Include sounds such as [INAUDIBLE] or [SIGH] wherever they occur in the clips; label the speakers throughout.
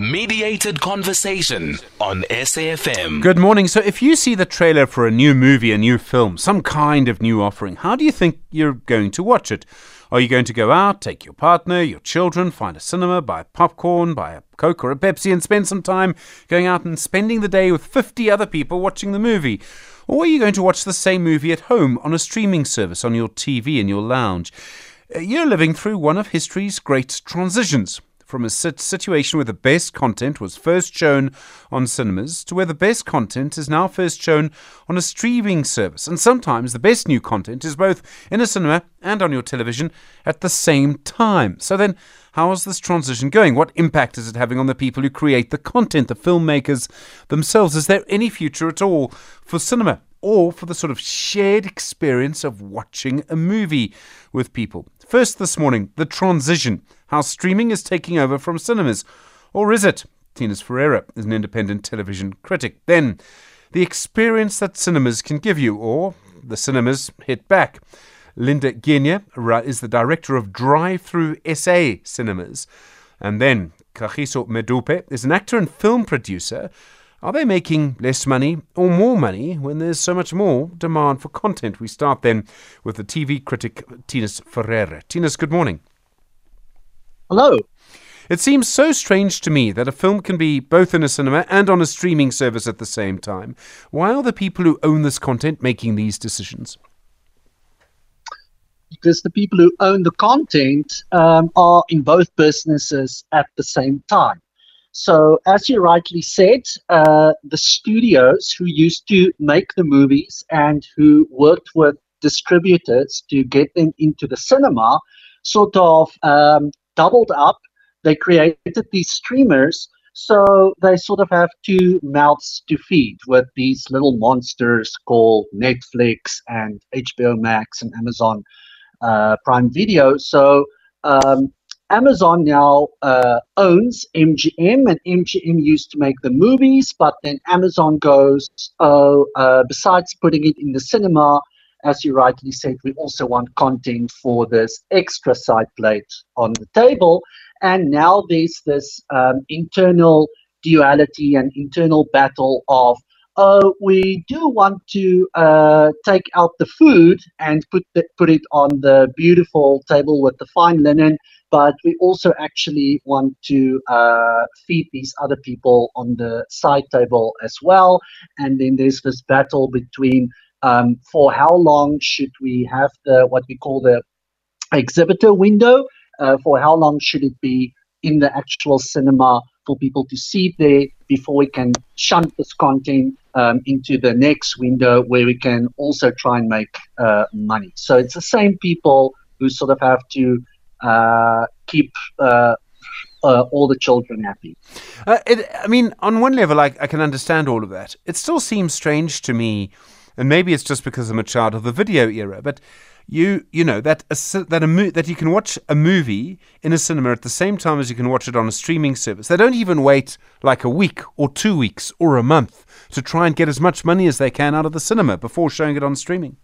Speaker 1: Mediated conversation on SAFM.
Speaker 2: Good morning. So, if you see the trailer for a new movie, a new film, some kind of new offering, how do you think you're going to watch it? Are you going to go out, take your partner, your children, find a cinema, buy popcorn, buy a Coke or a Pepsi, and spend some time going out and spending the day with 50 other people watching the movie? Or are you going to watch the same movie at home on a streaming service on your TV in your lounge? Uh, You're living through one of history's great transitions from a sit- situation where the best content was first shown on cinemas to where the best content is now first shown on a streaming service. And sometimes the best new content is both in a cinema and on your television at the same time. So then, how is this transition going? What impact is it having on the people who create the content, the filmmakers themselves? Is there any future at all for cinema? or for the sort of shared experience of watching a movie with people. First this morning, the transition, how streaming is taking over from cinemas. Or is it? Thinus Ferreira is an independent television critic. Then, the experience that cinemas can give you, or the cinemas hit back. Linda Ginya is the director of Drive Thru SA Cinemas. And then, Kagiso Modupe is an actor and film producer are they making less money or more money when there's so much more demand for content? We start then with the TV critic Thinus Ferreira. Thinus, good morning.
Speaker 3: Hello.
Speaker 2: It seems so strange to me that a film can be both in a cinema and on a streaming service at the same time. Why are the people who own this content making these decisions?
Speaker 3: Because the people who own the content um, are in both businesses at the same time. So, as you rightly said, uh, the studios who used to make the movies and who worked with distributors to get them into the cinema sort of um, doubled up. They created these streamers, so they sort of have two mouths to feed with these little monsters called Netflix and HBO Max and Amazon uh, Prime Video. So, um, Amazon now uh, owns MGM, and MGM used to make the movies, but then Amazon goes, oh, uh, besides putting it in the cinema, as you rightly said, we also want content for this extra side plate on the table. And now there's this um, internal duality and internal battle of uh, we do want to uh, take out the food and put put it on the beautiful table with the fine linen, but we also actually want to uh, feed these other people on the side table as well. And then there's this battle between um, for how long should we have the what we call the exhibitor window? Uh, for how long should it be in the actual cinema for people to see there before we can shunt this content um, into the next window where we can also try and make uh, money. So it's the same people who sort of have to uh, keep uh, uh all the children happy.
Speaker 2: Uh, it, I mean, on one level, I, I can understand all of that. It still seems strange to me, and maybe it's just because I'm a child of the video era, but you you know that a, that a mo- that you can watch a movie in a cinema at the same time as you can watch it on a streaming service. They don't even wait like a week or two weeks or a month to try and get as much money as they can out of the cinema before showing it on streaming.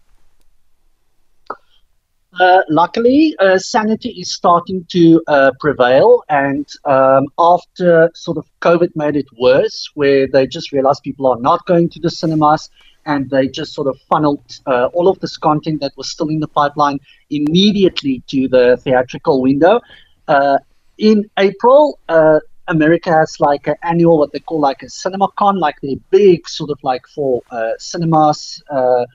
Speaker 3: Uh, luckily, uh, sanity is starting to uh, prevail, and um, after sort of COVID made it worse, where they just realized people are not going to the cinemas, and they just sort of funneled uh, all of this content that was still in the pipeline immediately to the theatrical window. Uh, in April, uh, America has like an annual, what they call like a CinemaCon, like the big sort of like for uh, cinemas uh,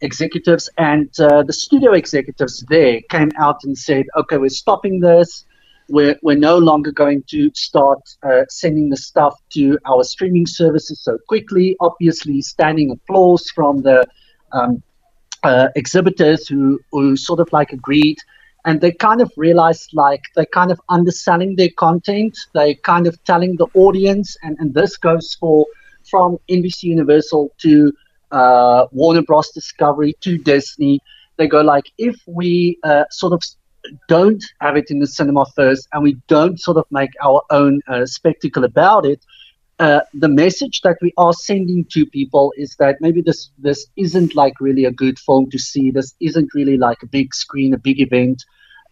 Speaker 3: executives, and uh, the studio executives there came out and said, "Okay, we're stopping this we're, we're no longer going to start uh, sending the stuff to our streaming services so quickly. Obviously, standing applause from the um, uh, exhibitors who, who sort of like agreed. And they kind of realized like they're kind of underselling their content. They kind of telling the audience, and, and this goes for from NBC Universal to uh, Warner Bros. Discovery to Disney. They go like, if we uh, sort of don't have it in the cinema first and we don't sort of make our own uh, spectacle about it, uh, the message that we are sending to people is that maybe this this isn't like really a good film to see. This isn't really like a big screen, a big event.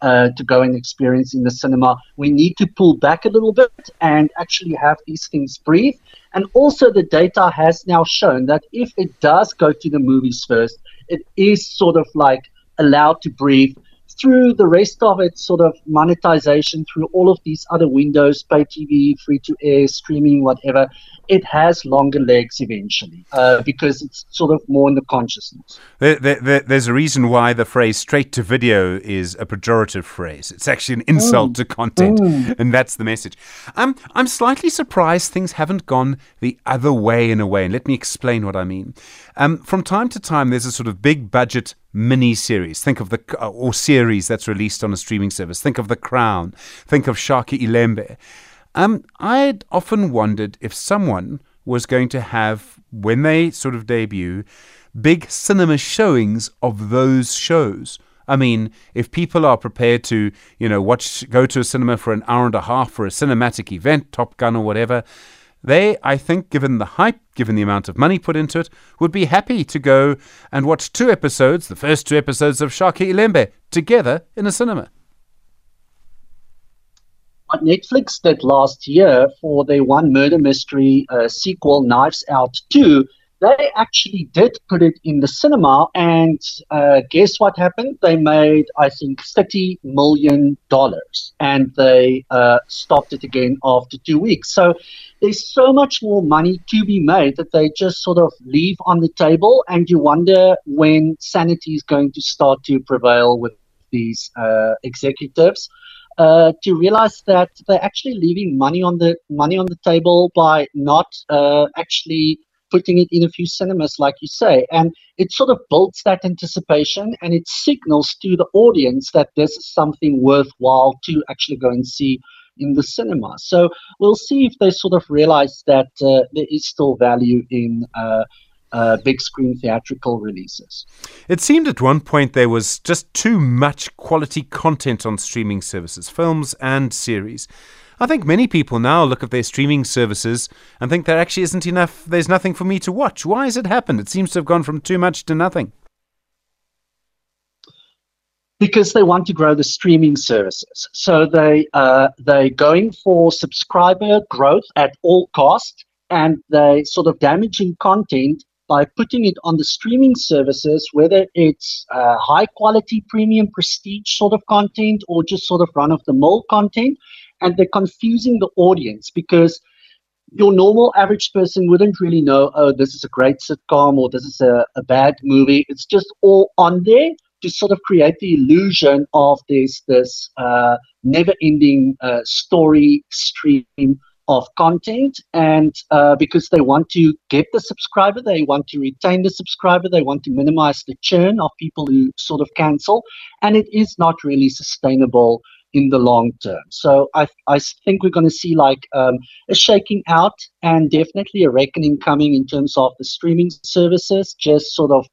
Speaker 3: uh, to go and experience in the cinema. We need to pull back a little bit and actually have these things breathe. And also, the data has now shown that if it does go to the movies first, it is sort of like allowed to breathe through the rest of its sort of monetization through all of these other windows, pay TV, free to air, streaming, whatever, it has longer legs eventually uh, because it's sort of more in the consciousness.
Speaker 2: There, there, there's a reason why the phrase straight to video is a pejorative phrase. It's actually an insult mm. to content, mm. and that's the message. I'm, I'm slightly surprised things haven't gone the other way in a way, and let me explain what I mean. Um, from time to time, there's a sort of big budget mini series. Think of the uh, or series that's released on a streaming service. Think of The Crown. Think of Shaka Ilembe. Um, I'd often wondered if someone was going to have, when they sort of debut, big cinema showings of those shows. I mean, if people are prepared to, you know, watch, go to a cinema for an hour and a half for a cinematic event, Top Gun or whatever, they, I think, given the hype, given the amount of money put into it, would be happy to go and watch two episodes, the first two episodes of Shaka Ilembe, together in a cinema.
Speaker 3: What Netflix did last year for their one murder mystery uh, sequel, Knives Out 2, they actually did put it in the cinema, and uh, guess what happened? They made, I think, thirty million dollars, and they uh, stopped it again after two weeks. So there's so much more money to be made that they just sort of leave on the table, and you wonder when sanity is going to start to prevail with these uh, executives uh, to realize that they're actually leaving money on the money on the table by not uh, actually putting it in a few cinemas, like you say, and it sort of builds that anticipation and it signals to the audience that there's something worthwhile to actually go and see in the cinema. So we'll see if they sort of realize that uh, there is still value in uh, uh, big screen theatrical releases.
Speaker 2: It seemed at one point there was just too much quality content on streaming services, films and series. I think many people now look at their streaming services and think there actually isn't enough, there's nothing for me to watch. Why has it happened? It seems to have gone from too much to nothing.
Speaker 3: Because they want to grow the streaming services, so they uh, they're going for subscriber growth at all cost, and they sort of damaging content by putting it on the streaming services, whether it's uh, high quality premium prestige sort of content or just sort of run of the mill content. And they're confusing the audience because your normal average person wouldn't really know, oh, this is a great sitcom or this is a, a bad movie. It's just all on there to sort of create the illusion of this this uh, never ending uh, story stream of content and uh, because they want to get the subscriber they want to retain the subscriber they want to minimize the churn of people who sort of cancel and it is not really sustainable in the long term so i, I think we're going to see like um, a shaking out and definitely a reckoning coming in terms of the streaming services just sort of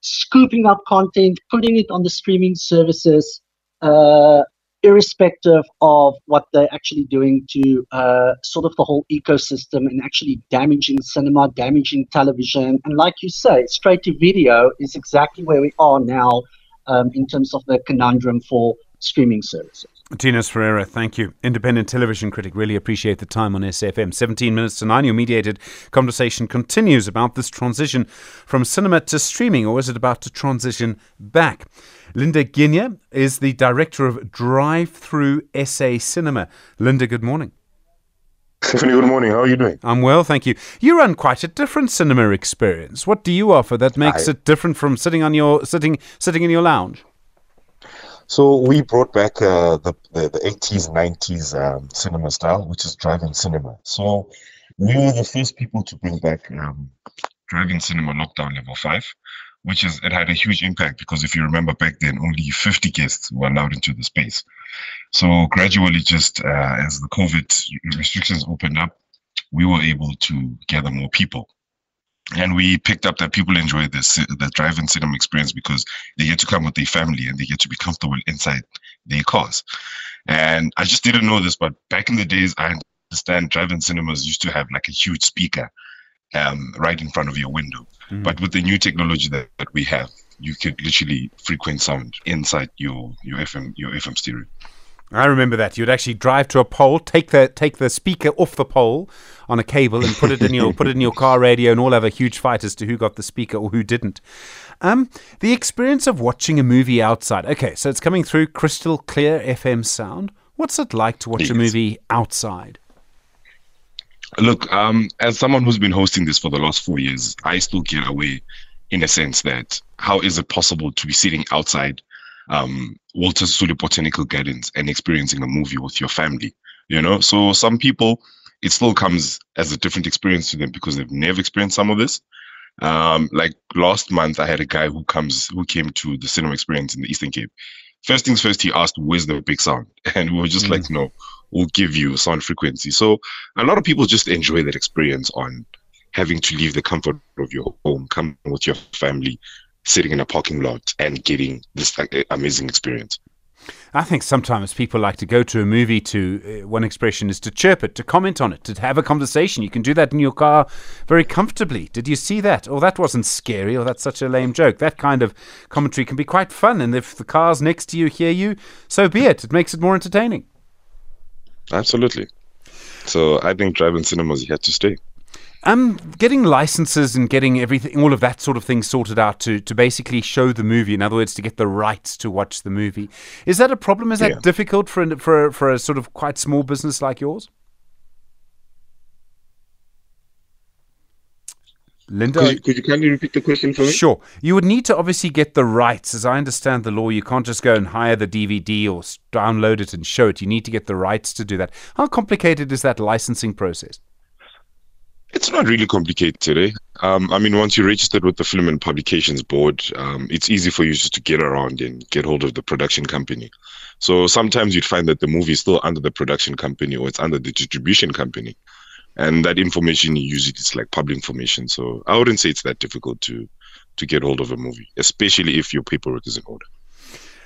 Speaker 3: scooping up content putting it on the streaming services uh, irrespective of what they're actually doing to uh, sort of the whole ecosystem and actually damaging cinema, damaging television. And like you say, straight to video is exactly where we are now um, in terms of the conundrum for streaming services.
Speaker 2: Thinus Ferreira, thank you. Independent television critic, really appreciate the time on SFM. 17 minutes to 9, your mediated conversation continues about this transition from cinema to streaming, or is it about to transition back? Linda Ginya is the director of Drive Thru SA Cinema. Linda, good morning.
Speaker 4: Stephanie, good morning. How are you doing?
Speaker 2: I'm well, thank you. You run quite a different cinema experience. What do you offer that makes I, it different from sitting on your sitting sitting in your lounge?
Speaker 4: So we brought back uh, the, the, the 80s, 90s um, cinema style, which is drive-in cinema. So we were the first people to bring back um, drive-in cinema lockdown level five which is it had a huge impact because if you remember back then, only 50 guests were allowed into the space. So gradually, just uh, as the COVID restrictions opened up, we were able to gather more people. And we picked up that people enjoy this the drive-in cinema experience because they get to come with their family and they get to be comfortable inside their cars. And I just didn't know this, but back in the days, I understand drive-in cinemas used to have like a huge speaker um, right in front of your window. Mm. But with the new technology that, that we have, you could literally frequent sound inside your your FM your FM stereo.
Speaker 2: I remember that. You'd actually drive to a pole, take the take the speaker off the pole on a cable, and put it in your put it in your car radio, and all have a huge fight as to who got the speaker or who didn't. Um, the experience of watching a movie outside. Okay, so it's coming through crystal clear FM sound. What's it like to watch
Speaker 4: Yes.
Speaker 2: a movie outside?
Speaker 4: Look, um, as someone who's been hosting this for the last four years, I still get away in a sense that how is it possible to be sitting outside um, Walter Sisulu Botanical Gardens and experiencing a movie with your family? You know, so some people, it still comes as a different experience to them because they've never experienced some of this. Um, like last month, I had a guy who comes who came to the cinema experience in the Eastern Cape. First things first, he asked, "Where's the big sound?" [LAUGHS] And we were just like, "No, we'll give you sound frequency." So a lot of people just enjoy that experience on having to leave the comfort of your home, come with your family, sitting in a parking lot, and getting this like, amazing experience.
Speaker 2: I think sometimes people like to go to a movie to, uh, one expression is to chirp it, to comment on it, to have a conversation. You can do that in your car very comfortably. Did you see that? Or that wasn't scary, or that's such a lame joke. That kind of commentary can be quite fun. And if the cars next to you hear you, so be it. It makes it more entertaining.
Speaker 4: Absolutely. So I think drive-in cinemas here to stay.
Speaker 2: Um, getting licenses and getting everything, all of that sort of thing sorted out to, to basically show the movie. In other words, to get the rights to watch the movie. Is that a problem? Is that
Speaker 4: Yeah.
Speaker 2: difficult for a, for for a sort of quite small business like yours? Linda,
Speaker 4: Could you, could you kindly repeat the question for me?
Speaker 2: Sure. You would need to obviously get the rights. As I understand the law, you can't just go and hire the DVD or download it and show it. You need to get the rights to do that. How complicated is that licensing process?
Speaker 4: It's not really complicated, eh? Um, I mean, once you're registered with the Film and Publications Board, um, it's easy for you just to get around and get hold of the production company. So sometimes you'd find that the movie is still under the production company or it's under the distribution company. And that information you use it, it's like public information. So I wouldn't say it's that difficult to to get hold of a movie, especially if your paperwork is in order.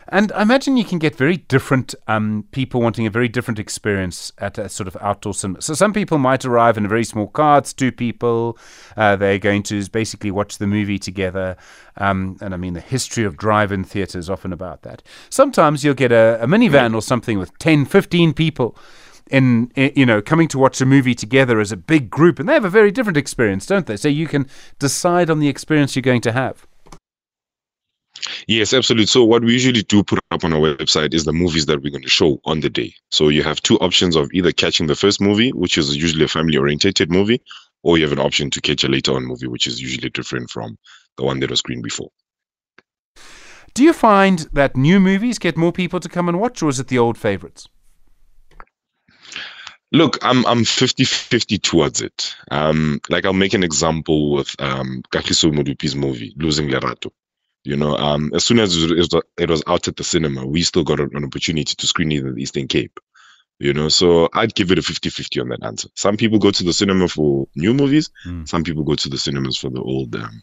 Speaker 2: And I imagine you can get very different um, people wanting a very different experience at a sort of outdoor cinema. So some people might arrive in a very small car. It's two people. Uh, they're going to basically watch the movie together. Um, and I mean, the history of drive-in theatre is often about that. Sometimes you'll get a, a minivan or something with 10, 15 people in, you know coming to watch a movie together as a big group, and they have a very different experience, don't they? So you can decide on the experience you're going to have.
Speaker 4: Yes, absolutely. So what we usually do put up on our website is the movies that we're going to show on the day. So you have two options of either catching the first movie, which is usually a family orientated movie, or you have an option to catch a later on movie, which is usually different from the one that was screened before.
Speaker 2: Do you find that new movies get more people to come and watch, or is it the old favorites?
Speaker 4: Look, I'm I'm 50-50 towards it. Um, like I'll make an example with um Modupe's movie, Losing Lerato. You know, um, as soon as it was, it was out at the cinema, we still got an opportunity to screen it in the Eastern Cape. You know, so I'd give it a 50-50 on that answer. Some people go to the cinema for new movies,
Speaker 2: Hmm.
Speaker 4: some people go to the cinemas for the old um,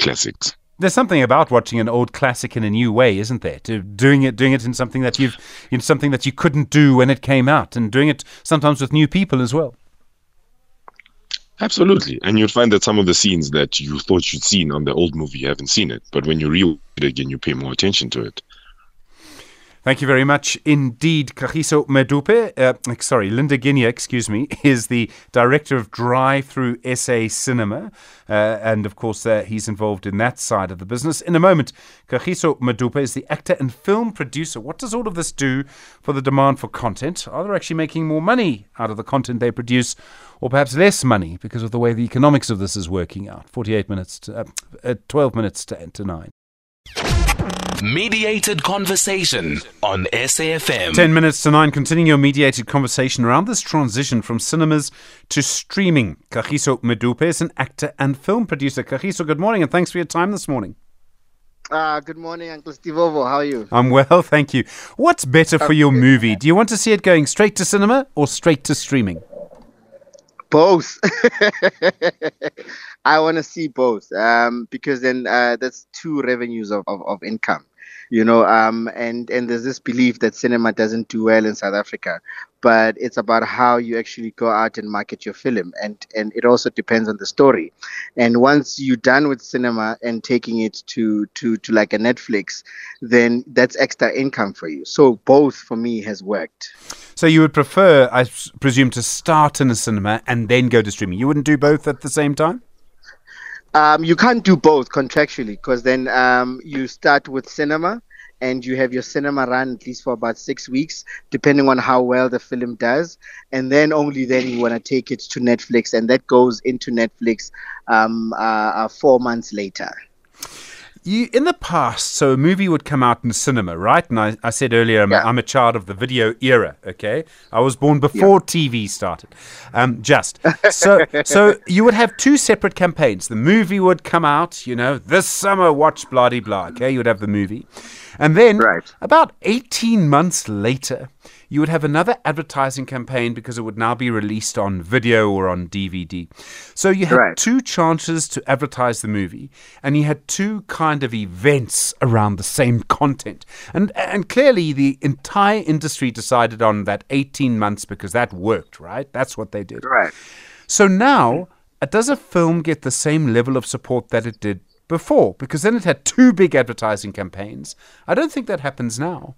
Speaker 4: classics.
Speaker 2: There's something about watching an old classic in a new way, isn't there? To doing it, doing it in something that you've, in something that you couldn't do when it came out, and doing it sometimes with new people as well.
Speaker 4: Absolutely. And you'd find that some of the scenes that you thought you'd seen on the old movie, you haven't seen it. But when you rewatch it again, you pay more attention to it.
Speaker 2: Thank you very much indeed. Kagiso Modupe, uh, sorry, Linda Ginya, excuse me, [LAUGHS] is the director of Drive Thru SA Cinema. Uh, and of course, uh, he's involved in that side of the business. In a moment, Kagiso Modupe is the actor and film producer. What does all of this do for the demand for content? Are they actually making more money out of the content they produce, or perhaps less money because of the way the economics of this is working out? 48 minutes, to, uh, uh, 12 minutes to, to 9.
Speaker 1: Mediated conversation on SAFM.
Speaker 2: 10 minutes to 9, continuing your mediated conversation around this transition from cinemas to streaming. Kagiso Modupe is an actor and film producer. Kagiso, good morning and thanks for your time this morning.
Speaker 5: Uh, good morning, Uncle Stivovo. How are you?
Speaker 2: I'm well, thank you. What's better for your movie? Do you want to see it going straight to cinema or straight to streaming?
Speaker 5: Both. [LAUGHS] I want to see both um, because then uh, that's two revenues of, of, of income, you know. Um, and and there's this belief that cinema doesn't do well in South Africa, but it's about how you actually go out and market your film, and and it also depends on the story. And once you're done with cinema and taking it to to to like a Netflix, then that's extra income for you. So both for me has worked.
Speaker 2: So you would prefer, i presume, to start in a cinema and then go to streaming. You wouldn't do both at the same time.
Speaker 5: Um, you can't do both contractually because then um, you start with cinema and you have your cinema run at least for about six weeks, depending on how well the film does, and then only then you want to take it to Netflix, and that goes into Netflix um, uh, uh, four months later.
Speaker 2: You, in the past, so a movie would come out in cinema, right? And I, I said earlier, I'm, a,
Speaker 5: Yeah.
Speaker 2: I'm a child of the video era. Okay, I was born before TV started. Um, just so, [LAUGHS] so you would have two separate campaigns. The movie would come out, you know, this summer, watch blah blah. Okay, you would have the movie, and then
Speaker 5: Right.
Speaker 2: about 18 months later, you would have another advertising campaign because it would now be released on video or on DVD. So you had
Speaker 5: Right.
Speaker 2: two chances to advertise the movie, and you had two kind of events around the same content. And and clearly the entire industry decided on that 18 months because that worked, right? That's what they did.
Speaker 5: Right.
Speaker 2: So now, does a film get the same level of support that it did before? Because then it had two big advertising campaigns. I don't think that happens now.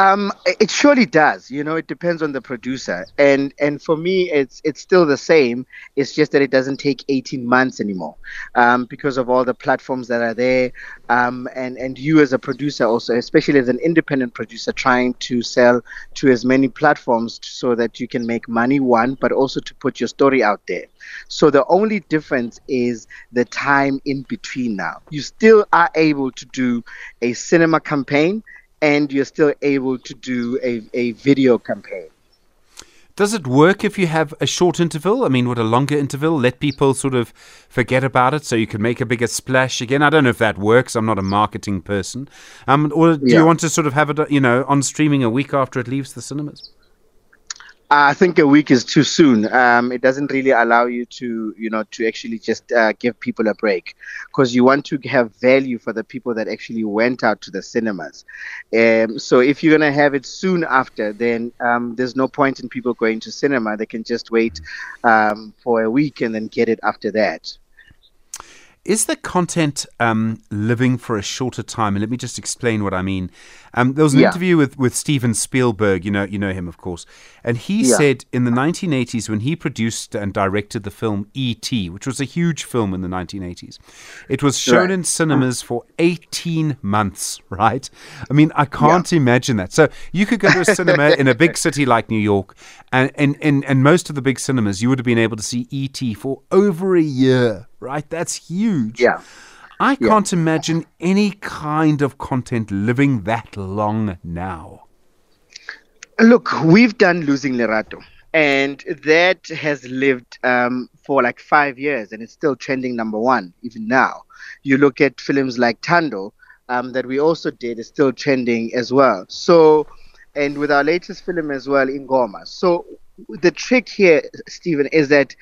Speaker 5: Um, it- surely does. You know, it depends on the producer, and and for me, it's it's still the same. It's just that it doesn't take 18 months anymore, um, because of all the platforms that are there, um, and and you as a producer also, especially as an independent producer, trying to sell to as many platforms so that you can make money. One, but also to put your story out there. So the only difference is the time in between. Now, you still are able to do a cinema campaign and you're still able to do a, a video campaign.
Speaker 2: Does it work if you have a short interval? I mean, would a longer interval let people sort of forget about it so you can make a bigger splash again? I don't know if that works. I'm not a marketing person. Um, or do you want to sort of have it, you know, on streaming a week after it leaves the cinemas?
Speaker 5: I think a week is too soon. Um, it doesn't really allow you to, you know, to actually just uh, give people a break, because you want to have value for the people that actually went out to the cinemas. Um, so if you're gonna have it soon after, then um, there's no point in people going to cinema. They can just wait um, for a week and then get it after that.
Speaker 2: Is the content um, living for a shorter time? And let me just explain what I mean. Um, there was an
Speaker 5: Yeah.
Speaker 2: interview with, with Steven Spielberg. You know, you know him, of course, and he
Speaker 5: Yeah.
Speaker 2: said in the 1980s when he produced and directed the film E.T., which was a huge film in the 1980s, it was shown
Speaker 5: Right.
Speaker 2: in cinemas for 18 months. [LAUGHS] Right? I mean, I can't imagine that. So you could go to a cinema in a big [LAUGHS] city like New York, and and, and and most of the big cinemas, you would have been able to see E.T. for over a year. Right? That's huge.
Speaker 5: Yeah.
Speaker 2: I can't imagine any kind of content living that long now.
Speaker 5: Look, we've done Losing Lerato, and that has lived um, for like five years, and it's still trending number one even now. You look at films like Tando, um, that we also did, is still trending as well. So, and with our latest film as well, Ingoma. So, the trick here, Stephen, is that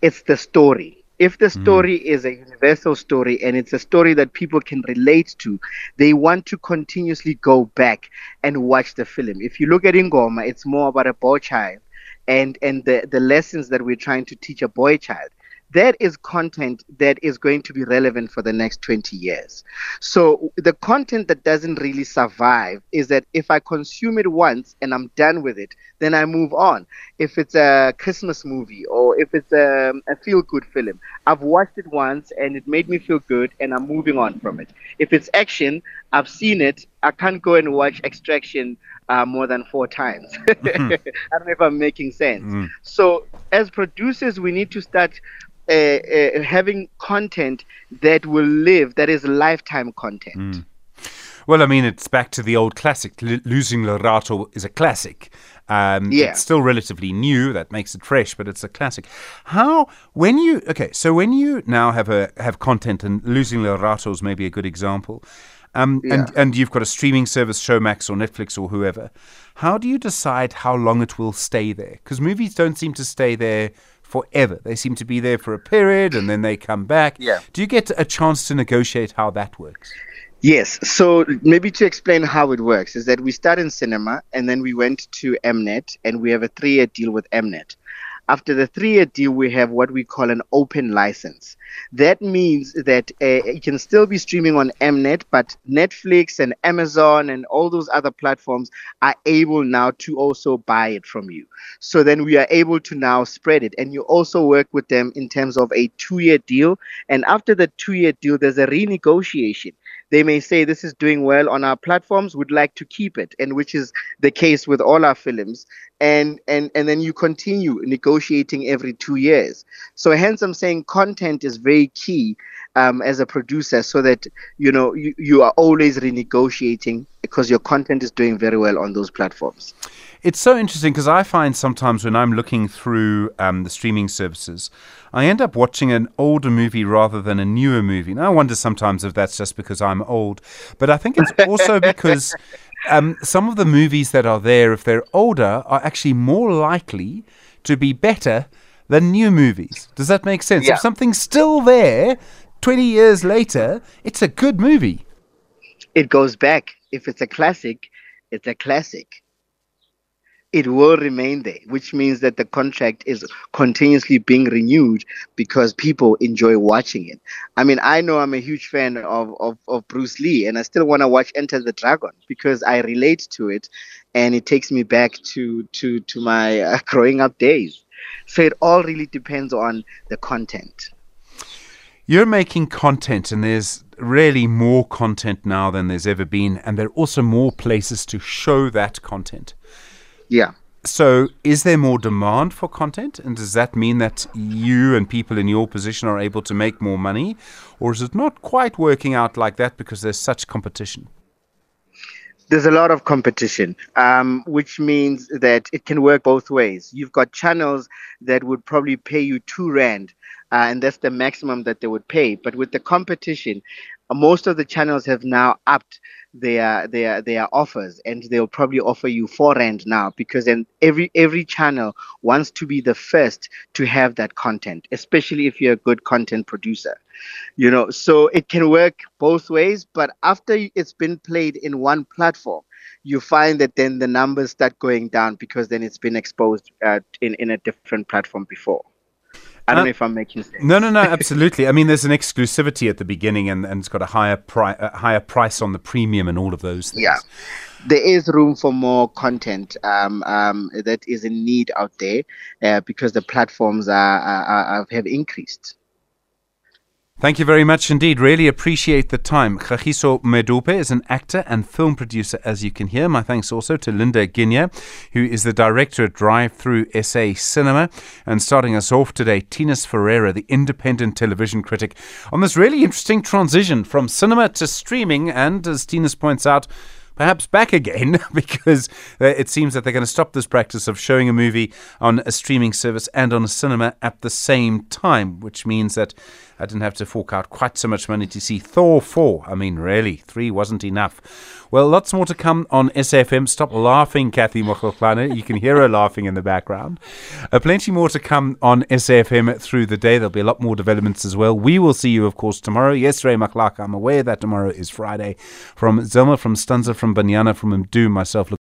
Speaker 5: it's the story. If the hmm. story is a universal story and it's a story that people can relate to, they want to continuously go back and watch the film. If you look at Ingoma, it's more about a boy child and and the, the lessons that we're trying to teach a boy child. That is content that is going to be relevant for the next 20 years. So the content that doesn't really survive is that if I consume it once and I'm done with it, then I move on. If it's a Christmas movie or if it's a, a feel good film, I've watched it once and it made me feel good and I'm moving on from it. If it's action, I've seen it. I can't go and watch Extraction uh, more than four times. [LAUGHS] I don't know if I'm making sense. So, as producers, we need to start uh, uh, having content that will live, that is lifetime content.
Speaker 2: Well, I mean, it's back to the old classic. L- Losing Lerato is a classic. Um,
Speaker 5: Yeah.
Speaker 2: It's still relatively new. That makes it fresh, but it's a classic. How when you okay? So when you now have a have content, and Losing Lerato is maybe a good example. Um, and, and you've got a streaming service, Showmax or Netflix or whoever. How do you decide how long it will stay there? Because movies don't seem to stay there forever. They seem to be there for a period and then they come back.
Speaker 5: Yeah.
Speaker 2: Do you get a chance to negotiate how that works?
Speaker 5: Yes. So maybe to explain how it works is that we start in cinema and then we went to Mnet and we have a three year deal with Mnet. After the three year deal, we have what we call an open license. That means that uh, it can still be streaming on Mnet, but Netflix and Amazon and all those other platforms are able now to also buy it from you. So then we are able to now spread it. And you also work with them in terms of a two year deal. And after the two year deal, there's a renegotiation they may say this is doing well on our platforms We'd like to keep it and which is the case with all our films and and and then you continue negotiating every two years so hence i'm saying content is very key um, as a producer so that you know you, you are always renegotiating because your content is doing very well on those platforms
Speaker 2: it's so interesting because I find sometimes when I'm looking through um, the streaming services, I end up watching an older movie rather than a newer movie. and I wonder sometimes if that's just because I'm old, but I think it's also [LAUGHS] because um, some of the movies that are there, if they're older, are actually more likely to be better than new movies. Does that make sense?
Speaker 5: Yeah.
Speaker 2: If something's still there 20 years later, it's a good movie.
Speaker 5: It goes back. If it's a classic, it's a classic it will remain there, which means that the contract is continuously being renewed because people enjoy watching it. I mean, I know I'm a huge fan of, of, of Bruce Lee, and I still want to watch Enter the Dragon because I relate to it, and it takes me back to to to my uh, [LAUGHS] growing up days. So it all really depends on the content.
Speaker 2: You're making content, and there's really more content now than there's ever been, and there are also more places to show that content.
Speaker 5: Yeah.
Speaker 2: So, is there more demand for content? And does that mean that you and people in your position are able to make more money? Or is it not quite working out like that because there's such competition?
Speaker 5: There's a lot of competition, um, which means that it can work both ways. You've got channels that would probably pay you two Rand, uh, and that's the maximum that they would pay. But with the competition, uh, most of the channels have now upped their their their offers and they'll probably offer you four rand now because then every every channel wants to be the first to have that content especially if you're a good content producer. You know so it can work both ways but after it's been played in one platform you find that then the numbers start going down because then it's been exposed uh, in in a different platform before I don't uh, know if I'm making sense.
Speaker 2: No, no, no, absolutely. I mean, there's an exclusivity at the beginning, and, and it's got a higher price, higher price on the premium, and all of those things.
Speaker 5: Yeah, there is room for more content um, um, that is in need out there uh, because the platforms are, are, are, have increased.
Speaker 2: Thank you very much indeed. Really appreciate the time. Kagiso Modupe is an actor and film producer, as you can hear. My thanks also to Linda Ginya, who is the director at Drive Thru SA Cinema. And starting us off today, Thinus Ferreira, the independent television critic, on this really interesting transition from cinema to streaming. And as Thinus points out, perhaps back again [LAUGHS] because uh, it seems that they're going to stop this practice of showing a movie on a streaming service and on a cinema at the same time, which means that I didn't have to fork out quite so much money to see Thor 4. I mean, really, 3 wasn't enough. Well, lots more to come on SFM. Stop laughing, Kathy Mokhoklana. You can hear her laughing in the background. Uh, plenty more to come on SFM through the day. There'll be a lot more developments as well. We will see you, of course, tomorrow. Yes, Ray I'm aware that tomorrow is Friday. From Zelma, from Stanza, from Banyana, from Mdu, myself,